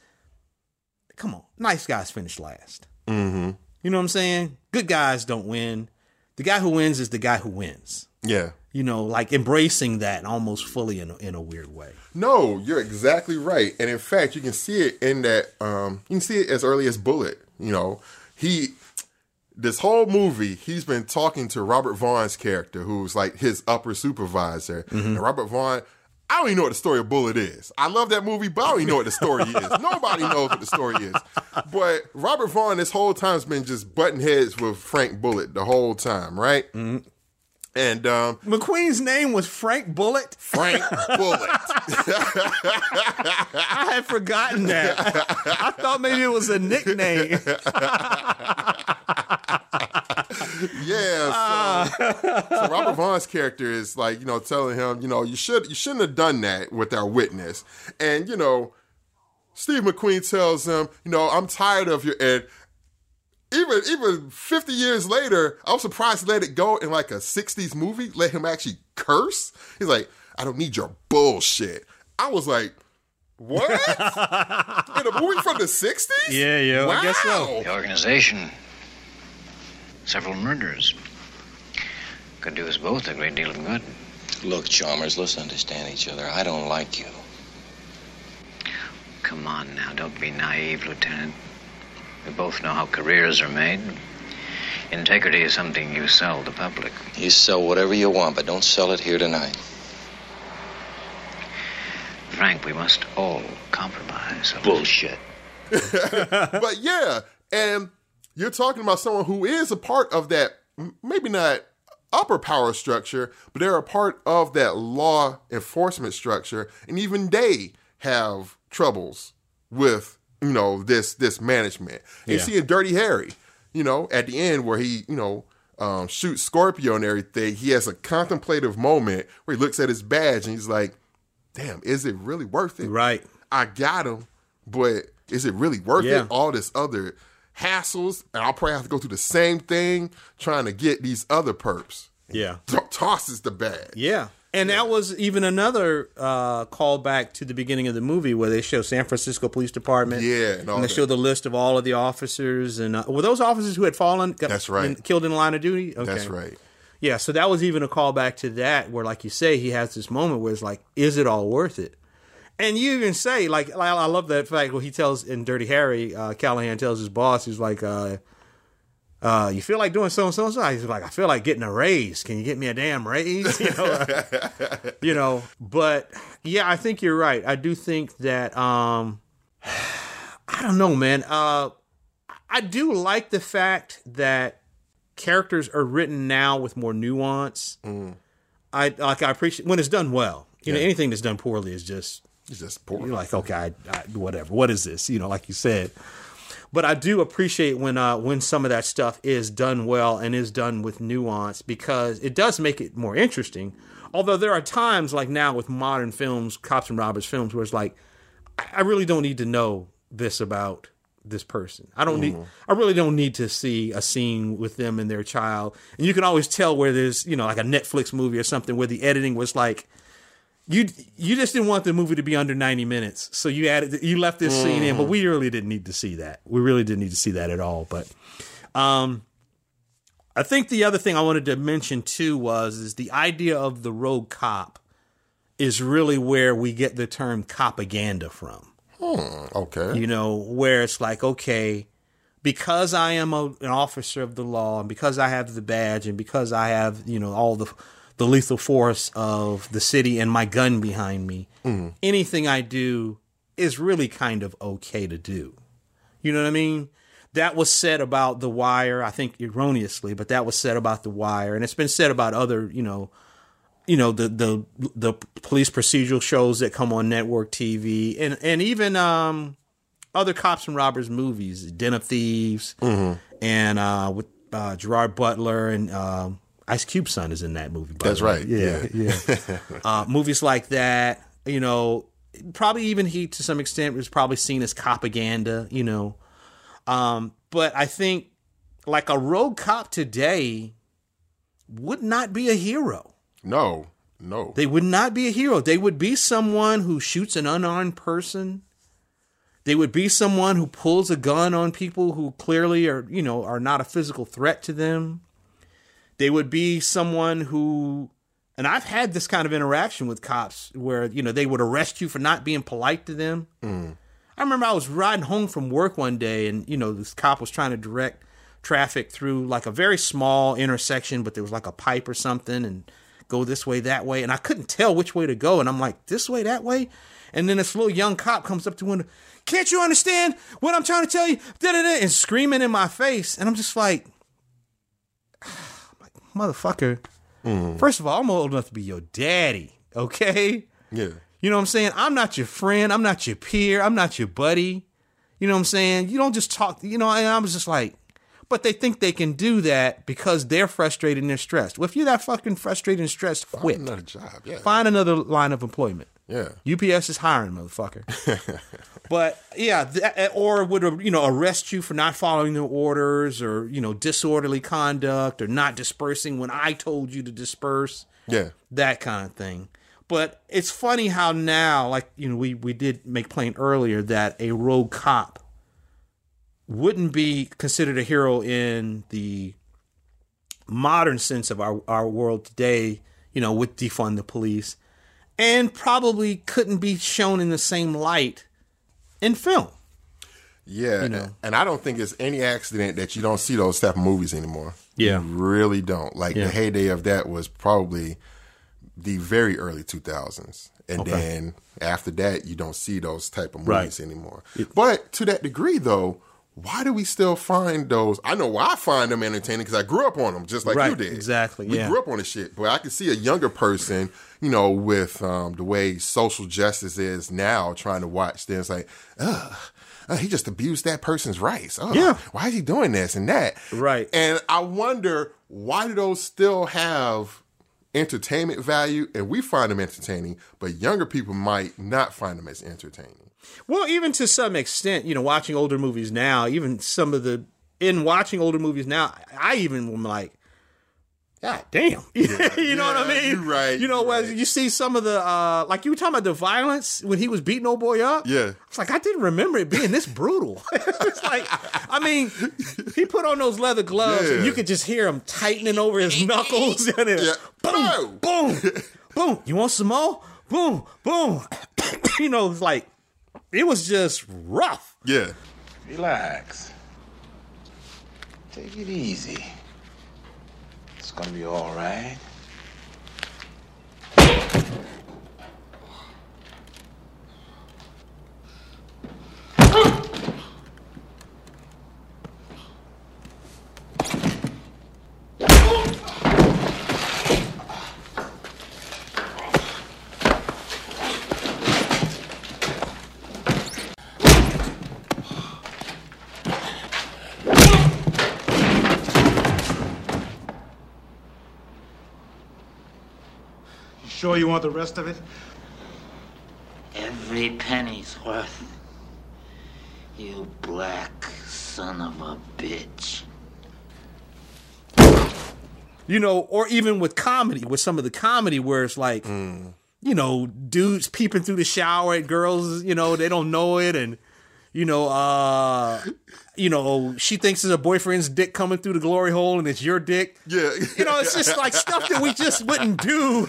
come on, nice guys finish last. Mm-hmm. You know what I'm saying? Good guys don't win. The guy who wins is the guy who wins. Yeah. You know, like embracing that almost fully in a, in a weird way. No, you're exactly right. And in fact, you can see it in that um you can see it as early as Bullitt. You know, he this whole movie, he's been talking to Robert Vaughn's character, who's like his upper supervisor. Mm-hmm. And Robert Vaughn, I don't even know what the story of Bullitt is. I love that movie, but I don't even know what the story is. [laughs] Nobody knows what the story is. But Robert Vaughn this whole time has been just butting heads with Frank Bullitt the whole time, right? Mm-hmm. And um, McQueen's name was Frank Bullitt. Frank Bullitt. [laughs] [laughs] I had forgotten that. I thought maybe it was a nickname. [laughs] yeah. So, ah. so Robert Vaughn's character is like, you know, telling him, you know, you should you shouldn't have done that with our witness. And, you know, Steve McQueen tells him, you know, I'm tired of your and even even 50 years later, I'm surprised to let it go in like a 60s movie, let him actually curse. He's like, I don't need your bullshit. I was like, what? [laughs] in a movie from the 60s? Yeah, yeah, I guess so. The organization, several murders. Could do us both a great deal of good. Look, Chalmers, let's understand each other. I don't like you. Come on now, don't be naive, Lieutenant. We both know how careers are made. Integrity is something you sell to the public. You sell whatever you want, but don't sell it here tonight. Frank, we must all compromise. Bullshit. [laughs] but yeah, and you're talking about someone who is a part of that, maybe not upper power structure, but they're a part of that law enforcement structure, and even they have troubles with you know this this management. You Yeah. see in Dirty Harry, you know, at the end where he you know um, shoots Scorpio and everything, he has a contemplative moment where he looks at his badge and he's like, "Damn, is it really worth it?" Right. I got him, but is it really worth Yeah. it? All this other hassles, and I'll probably have to go through the same thing trying to get these other perps. Yeah. T- tosses the bag. Yeah. And that was even another uh, callback to the beginning of the movie where they show San Francisco Police Department. Yeah, and all they that. show the list of all of the officers. And uh, were those officers who had fallen? got- That's right. and killed in the line of duty? Okay. That's right. Yeah, so that was even a callback to that where, like you say, he has this moment where it's like, is it all worth it? And you even say, like, I I love that fact where he tells in Dirty Harry, uh, Callahan tells his boss, he's like, uh, uh, you feel like doing so and so and so. He's like, I feel like getting a raise. Can you get me a damn raise? [laughs] You know, you know. But yeah, I think you're right. I do think that. um [sighs] I don't know, man. Uh, I do like the fact that characters are written now with more nuance. I like. I appreciate when it's done well. You know, anything that's done poorly is just It's just poor. you're like, okay, I, I, whatever. What is this? You know, like you said. But I do appreciate when uh, when some of that stuff is done well and is done with nuance because it does make it more interesting. Although there are times like now with modern films, cops and robbers films, where it's like, I, I really don't need to know this about this person. I don't need. Mhm. I really don't need to see a scene with them and their child. And you can always tell where there's you know like a Netflix movie or something where the editing was like you you just didn't want the movie to be under 90 minutes so you added you left this scene in but we really didn't need to see that. We really didn't need to see that at all but um i think the other thing i wanted to mention too was is the idea of the rogue cop is really where we get the term propaganda from. Hmm, okay. you know, where it's like, okay, because I am a, an officer of the law, and because I have the badge, and because I have, you know, all the the lethal force of the city and my gun behind me, Mhm. anything I do is really kind of okay to do. You know what I mean? That was said about The Wire, I think erroneously, but that was said about The Wire, and it's been said about other, you know, you know the the the police procedural shows that come on network TV, and and even um other cops and robbers movies, Den of Thieves, Mhm. and uh with uh, Gerard Butler and um Ice Cube son is in that movie. by That's right, Yeah, yeah. yeah. [laughs] uh, movies like that, you know, probably even he to some extent was probably seen as propaganda, you know. Um, but I think like a rogue cop today would not be a hero. No, no. They would not be a hero. They would be someone who shoots an unarmed person. They would be someone who pulls a gun on people who clearly are, you know, are not a physical threat to them. They would be someone who and I've had this kind of interaction with cops where, you know, they would arrest you for not being polite to them. Mm. I remember I was riding home from work one day and, you know, this cop was trying to direct traffic through like a very small intersection, but there was like a pipe or something and go this way, that way. And I couldn't tell which way to go. And I'm like, this way, that way. And then this little young cop comes up to window. Can't you understand what I'm trying to tell you? Da-da-da, and screaming in my face. And I'm just like, motherfucker. Mm. First of all, I'm old enough to be your daddy. Okay. Yeah. You know what I'm saying? I'm not your friend. I'm not your peer. I'm not your buddy. You know what I'm saying? You don't just talk, you know, and I was just like, but they think they can do that because they're frustrated and they're stressed. Well, if you're that fucking frustrated and stressed, quit. Find Another job. Yeah. Find another line of employment. Yeah. UPS is hiring, motherfucker. [laughs] but yeah, that, eh, or would uh, you know arrest you for not following their orders, or you know disorderly conduct, or not dispersing when I told you to disperse. Yeah. that kind of thing. But it's funny how now, like you know, we we did make plain earlier that a rogue cop wouldn't be considered a hero in the modern sense of our our world today. You know, with defund the police, and probably couldn't be shown in the same light in film. Yeah, You know. and I don't think it's any accident that you don't see those type of movies anymore. Yeah. You really don't. Like Yeah. the heyday of that was probably the very early 2000s. And Okay. then after that, you don't see those type of Right. movies anymore. But to that degree, though, why do we still find those? I know why I find them entertaining because I grew up on them just like you did. exactly, We yeah. grew up on the shit. But I can see a younger person, you know, with um, the way social justice is now, trying to watch this, like, ugh. uh, he just abused that person's rights. Oh, Yeah. Why is he doing this and that? Right. And I wonder why do those still have entertainment value and we find them entertaining, but younger people might not find them as entertaining. Well, even to some extent, you know, watching older movies now, even some of the in watching older movies now, I even am like, God damn, [laughs] you know what I mean? you right. You know, when you see some of the uh like you were talking about the violence when he was beating old boy up. Yeah. It's like I didn't remember it being this brutal. [laughs] it's like I mean, he put on those leather gloves and you could just hear him tightening over his [laughs] knuckles and it, boom, boom, boom. You want some more? Boom, boom. [coughs] you know, it's like it was just rough. Yeah. Relax. Take it easy. Gonna be all right. Sure you want the rest of it? Every penny's worth. You black son of a bitch. You know, or even with comedy, with some of the comedy where it's like, mm. you know, dudes peeping through the shower at girls, you know, they don't know it, and you know, uh, you know, she thinks it's her boyfriend's dick coming through the glory hole, and it's your dick. Yeah, you know, it's just [laughs] like stuff that we just wouldn't do.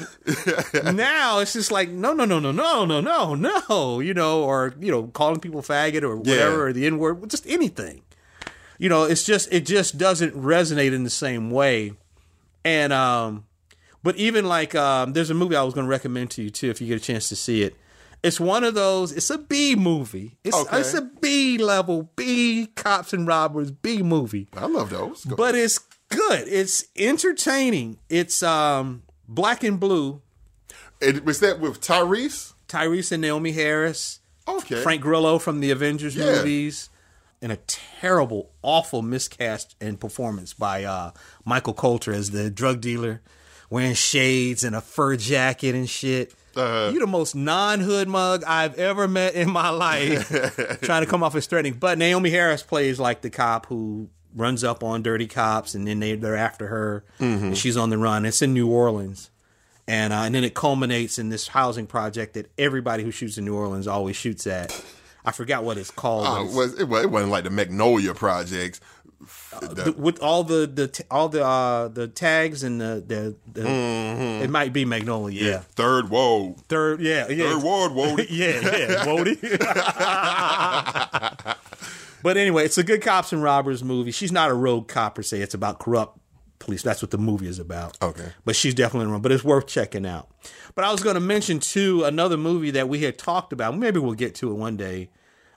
now it's just like, no, no, no, no, no, no, no, no, you know, or you know, calling people faggot or whatever, Yeah. or the N word, just anything. You know, it's just it just doesn't resonate in the same way. And um, but even like um, there's a movie I was going to recommend to you too if you get a chance to see it. It's one of those. It's a B movie. It's Okay. it's a B level B cops and robbers B movie. I love those. Go- But it's good. It's entertaining. It's um black and blue. It, was that with Tyrese? Tyrese and Naomie Harris. Okay. Frank Grillo from the Avengers Yeah. movies. And a terrible, awful miscast and performance by uh, Michael Colter as the drug dealer, wearing shades and a fur jacket and shit. Uh-huh. You the most non-hood mug I've ever met in my life. [laughs] trying to come off as threatening. But Naomie Harris plays like the cop who runs up on dirty cops, and then they they're after her, Mhm. and she's on the run. It's in New Orleans, and uh, and then it culminates in this housing project that everybody who shoots in New Orleans always shoots at. I forgot what it's called. Uh, it, was, it, it wasn't like the Magnolia projects. The- with all the the t- all the uh the tags and the the, the Mhm. it might be Magnolia. Yeah. Third whoa. Third, yeah, yeah. Third ward, Wody. [laughs] yeah, yeah, [laughs] Wody. [laughs] but anyway, it's a good cops and robbers movie. She's not a rogue cop per se. It's about corrupt police. That's what the movie is about. Okay. But she's definitely wrong. But it's worth checking out. But I was going to mention too another movie that we had talked about. Maybe we'll get to it one day.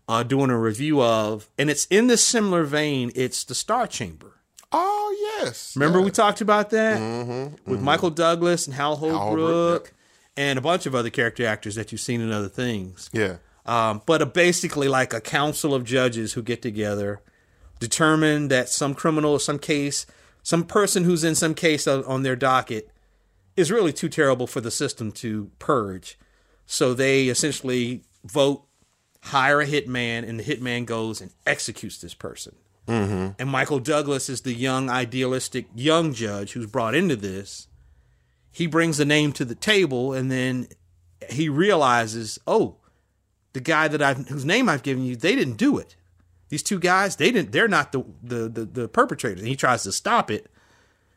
Uh, doing a review of, and it's in this similar vein. It's the Star Chamber. Oh yes. Remember we talked about that Mm-hmm. with Michael Douglas and Hal Holbrook, Holbrook, and a bunch of other character actors that you've seen in other things. Yeah. Um, but uh, basically, like a council of judges who get together, determine that some criminal or some case, some person who's in some case on, on their docket is really too terrible for the system to purge. So they essentially vote, hire a hitman, and the hitman goes and executes this person. Mm-hmm. And Michael Douglas is the young, idealistic young judge who's brought into this. He brings the name to the table, and then he realizes, oh, the guy that I've whose name I've given you, they didn't do it. These two guys, they didn't. They're not the the the, the perpetrators. And he tries to stop it,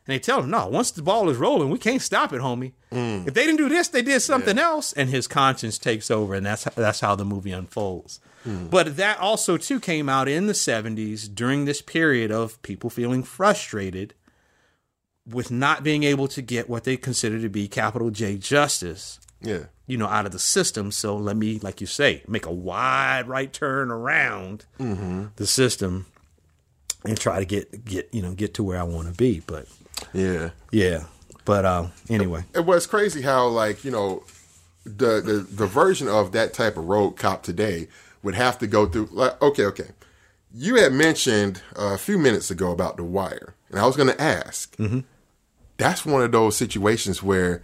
and they tell him, no. Once the ball is rolling, we can't stop it, homie. If they didn't do this, they did something else, and his conscience takes over, and that's that's how the movie unfolds. But that also too came out in the 70s during this period of people feeling frustrated with not being able to get what they consider to be capital J justice. Yeah. You know, out of the system. So let me, like you say, make a wide right turn around Mm-hmm. the system and try to get get you know get to where I want to be. But Yeah. yeah. But uh, anyway, It was crazy how like you know the the the version of that type of rogue cop today would have to go through like okay okay you had mentioned a few minutes ago about the wire and I was going to ask Mhm. that's one of those situations where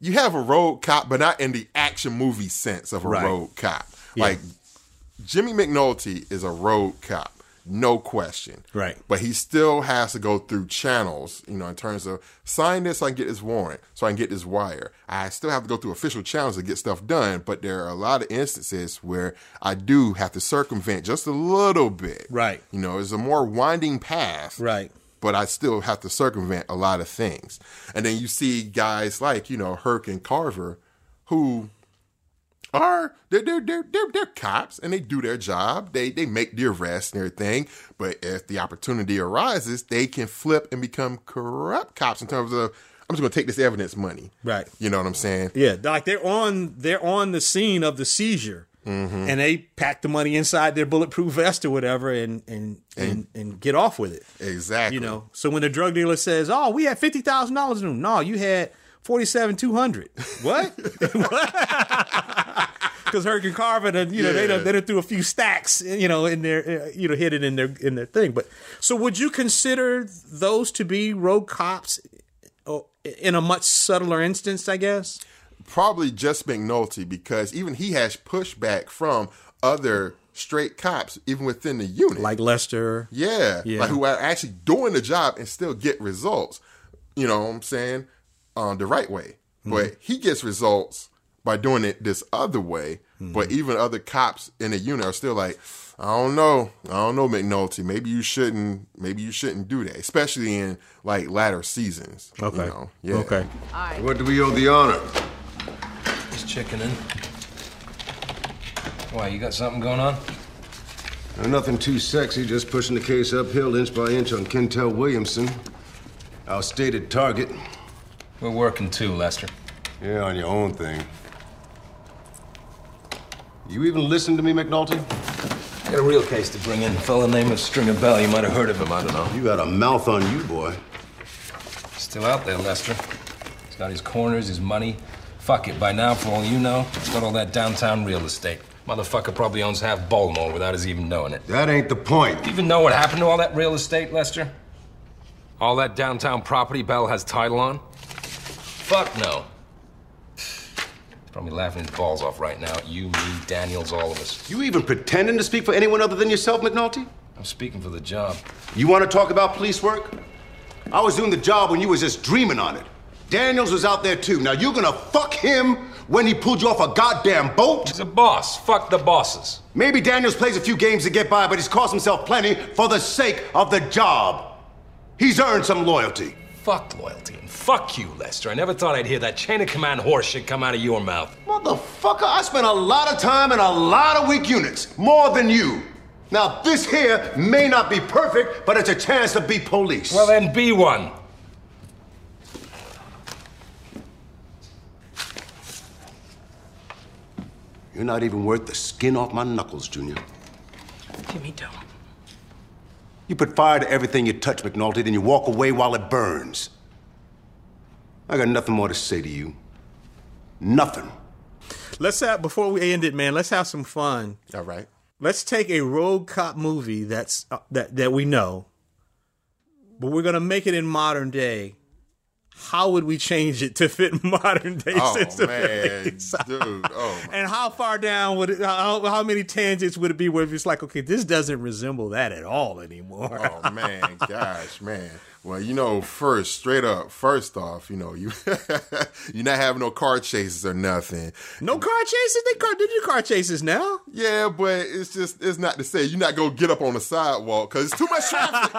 you have a rogue cop but not in the action movie sense of a Right. rogue cop Yeah. like Jimmy McNulty is a rogue cop no question Right. but he still has to go through channels, you know, in terms of sign this so I can get this warrant, so I can get this wire. I still have to go through official channels to get stuff done, but there are a lot of instances where I do have to circumvent just a little bit. Right. You know, it's a more winding path. Right. But I still have to circumvent a lot of things. And then you see guys like, you know, Herc and Carver who are they're they're they're they're, they're cops and they do their job. They they make the arrest and everything. But if the opportunity arises, they can flip and become corrupt cops in terms of I'm just gonna take this evidence money. Right. You know what I'm saying? Yeah, like they're on they're on the scene of the seizure, Mhm. and they pack the money inside their bulletproof vest or whatever, and and and, and get off with it. Exactly. You know, so when the drug dealer says, "Oh, we had fifty thousand dollars in them," no, you had forty seven two hundred. What? [laughs] Because Herc and Carver, done- you know, they done, Yeah. they done threw a few stacks, you know, in their, uh, you know, hit it in their in their thing. But so, would you consider those to be rogue cops, oh, in a much subtler instance? I guess. Probably just McNulty because even he has pushback from other straight cops, even within the unit. Like Lester. Yeah, Yeah. like who are actually doing the job and still get results. You know what I'm saying? Um, the right way. But he gets results by doing it this other way. But even other cops in the unit are still like, I don't know, I don't know, McNulty. Maybe you shouldn't. Maybe you shouldn't do that, especially in like latter seasons. you Okay. know? Yeah. Okay. What do we owe the honor? Just checking in. Why, you got something going on? Uh, nothing too sexy, just pushing the case uphill inch by inch on Kentel Williamson. Our stated target. We're working too, Lester. Yeah, on your own thing. You even listen to me, McNulty? I Got a real case to bring in. A fella named Stringer Bell. You might have heard of him. I don't know. You got a mouth on you, boy. Still out there, Lester. He's got his corners, his money. Fuck it. By now, for all you know, he's got all that downtown real estate. Motherfucker probably owns half Baltimore without us even knowing it. That ain't the point. Do you even know what happened to all that real estate, Lester? All that downtown property Bell has title on? Fuck no. He's probably laughing his balls off right now you, me, Daniels, all of us. You even pretending to speak for anyone other than yourself, McNulty? I'm speaking for the job. You want to talk about police work? I was doing the job when you was just dreaming on it. Daniels was out there too. Now you're gonna fuck him when he pulled you off a goddamn boat? He's a boss. Fuck the bosses. Maybe Daniels plays a few games to get by, but he's cost himself plenty for the sake of the job. He's earned some loyalty. Fuck loyalty and fuck you, Lester. I never thought I'd hear that chain of command horse shit come out of your mouth. Motherfucker, I spent a lot of time in a lot of weak units. More than you. Now, this here may not be perfect, but it's a chance to be police. Well, then be one. You're not even worth the skin off my knuckles, Junior. Jimmy, don't. You put fire to everything you touch, McNulty, then you walk away while it burns. I got nothing more to say to you. Nothing. Let's have before we end it, man. Let's have some fun. All right. Let's take a rogue cop movie that's uh, that that we know, but we're gonna make it in modern day. How would we change it to fit [laughs] modern day Oh man, sensibilities? [laughs] dude. Oh and how far down would it? How, how many tangents would it be where it's like, okay, this doesn't resemble that at all anymore? Oh man, [laughs] gosh, man. Well, you know, first, straight up, first off, you know, you [laughs] you're not having no car chases or nothing. No car chases. They car do car chases now. Yeah, but it's just it's not to say you're not gonna get up on the sidewalk because it's too much traffic.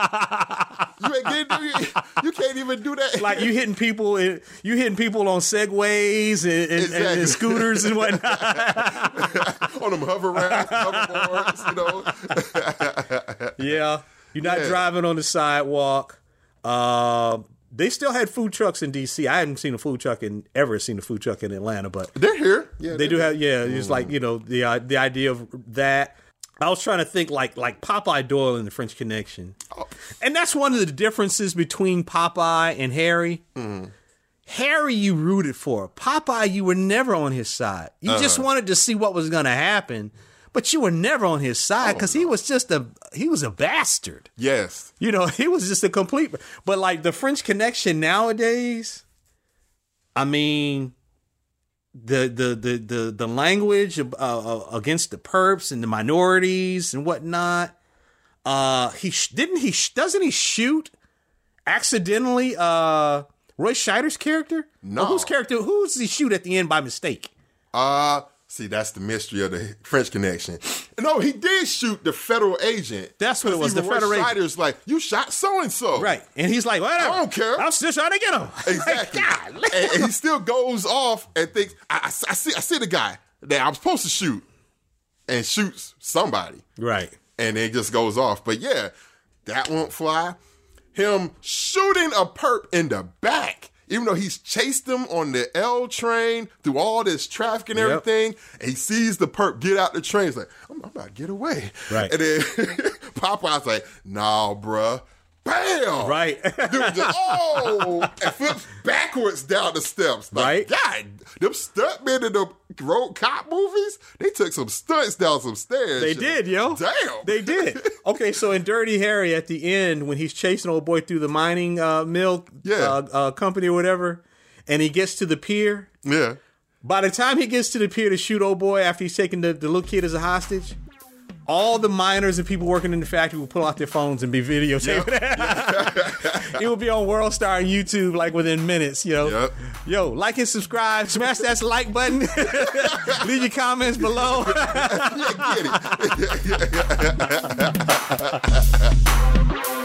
[laughs] you ain't getting you, you can't even do that. Like you hitting people, in, you hitting people on segways and, and, and- and scooters and whatnot. [laughs] on them hover rounds, hoverboards, you know. yeah, you're not Yeah. driving on the sidewalk. Uh, they still had food trucks in DC. I haven't seen a food truck in ever seen a food truck in Atlanta, but they're here. Yeah, they do have. Yeah, it's like you know the uh, the idea of that. I was trying to think like like Popeye Doyle in the French Connection, and that's one of the differences between Popeye and Harry. Harry, you rooted for. Popeye, you were never on his side. You just Uh-huh. wanted to see what was going to happen, but you were never on his side because he was just a he was a bastard. Yes. You know, [laughs] he was just a complete. But like the French Connection nowadays, I mean, the the the the the language uh, uh, against the perps and the minorities and whatnot. Uh, he sh- didn't he sh- doesn't he shoot accidentally? Uh, Roy Scheider's character. No. Or whose character? Who does he shoot at the end by mistake? Uh see, that's the mystery of the French connection. No, he did shoot the federal agent. That's what it was, the federal agent. Like, you shot so and so. Right, and he's like, whatever. I don't care. I'm still trying to get him. [laughs] Exactly. and, and he still goes off and thinks, I, I- I see, I see the guy. that I'm supposed to shoot and shoots somebody. Right. And it just goes off. But yeah, that won't fly. Him shooting a perp in the back, even though he's chased him on the L train through all this traffic and Yep. everything, and he sees the perp get out the train. He's like, I'm, I'm about to get away. Right. And then [laughs] Popeye's like, nah, bruh. Bam! Right. [laughs] Dude just, oh, and flips backwards down the steps. Like, God, them stuntmen in the rogue cop movies, they took some stunts down some stairs. They yo. did, yo. Damn. They did. [laughs] Okay, so in Dirty Harry, at the end, when he's chasing old boy through the mining uh, mill uh, uh, company or whatever, and he gets to the pier. Yeah. By the time he gets to the pier to shoot old boy after he's taking the, the little kid as a hostage, all the miners and people working in the factory will pull out their phones and be videotaping it. [laughs] it will be on World Star and YouTube like within minutes, You yo. Yo, like and subscribe, smash that like button, [laughs] leave your comments below. [laughs]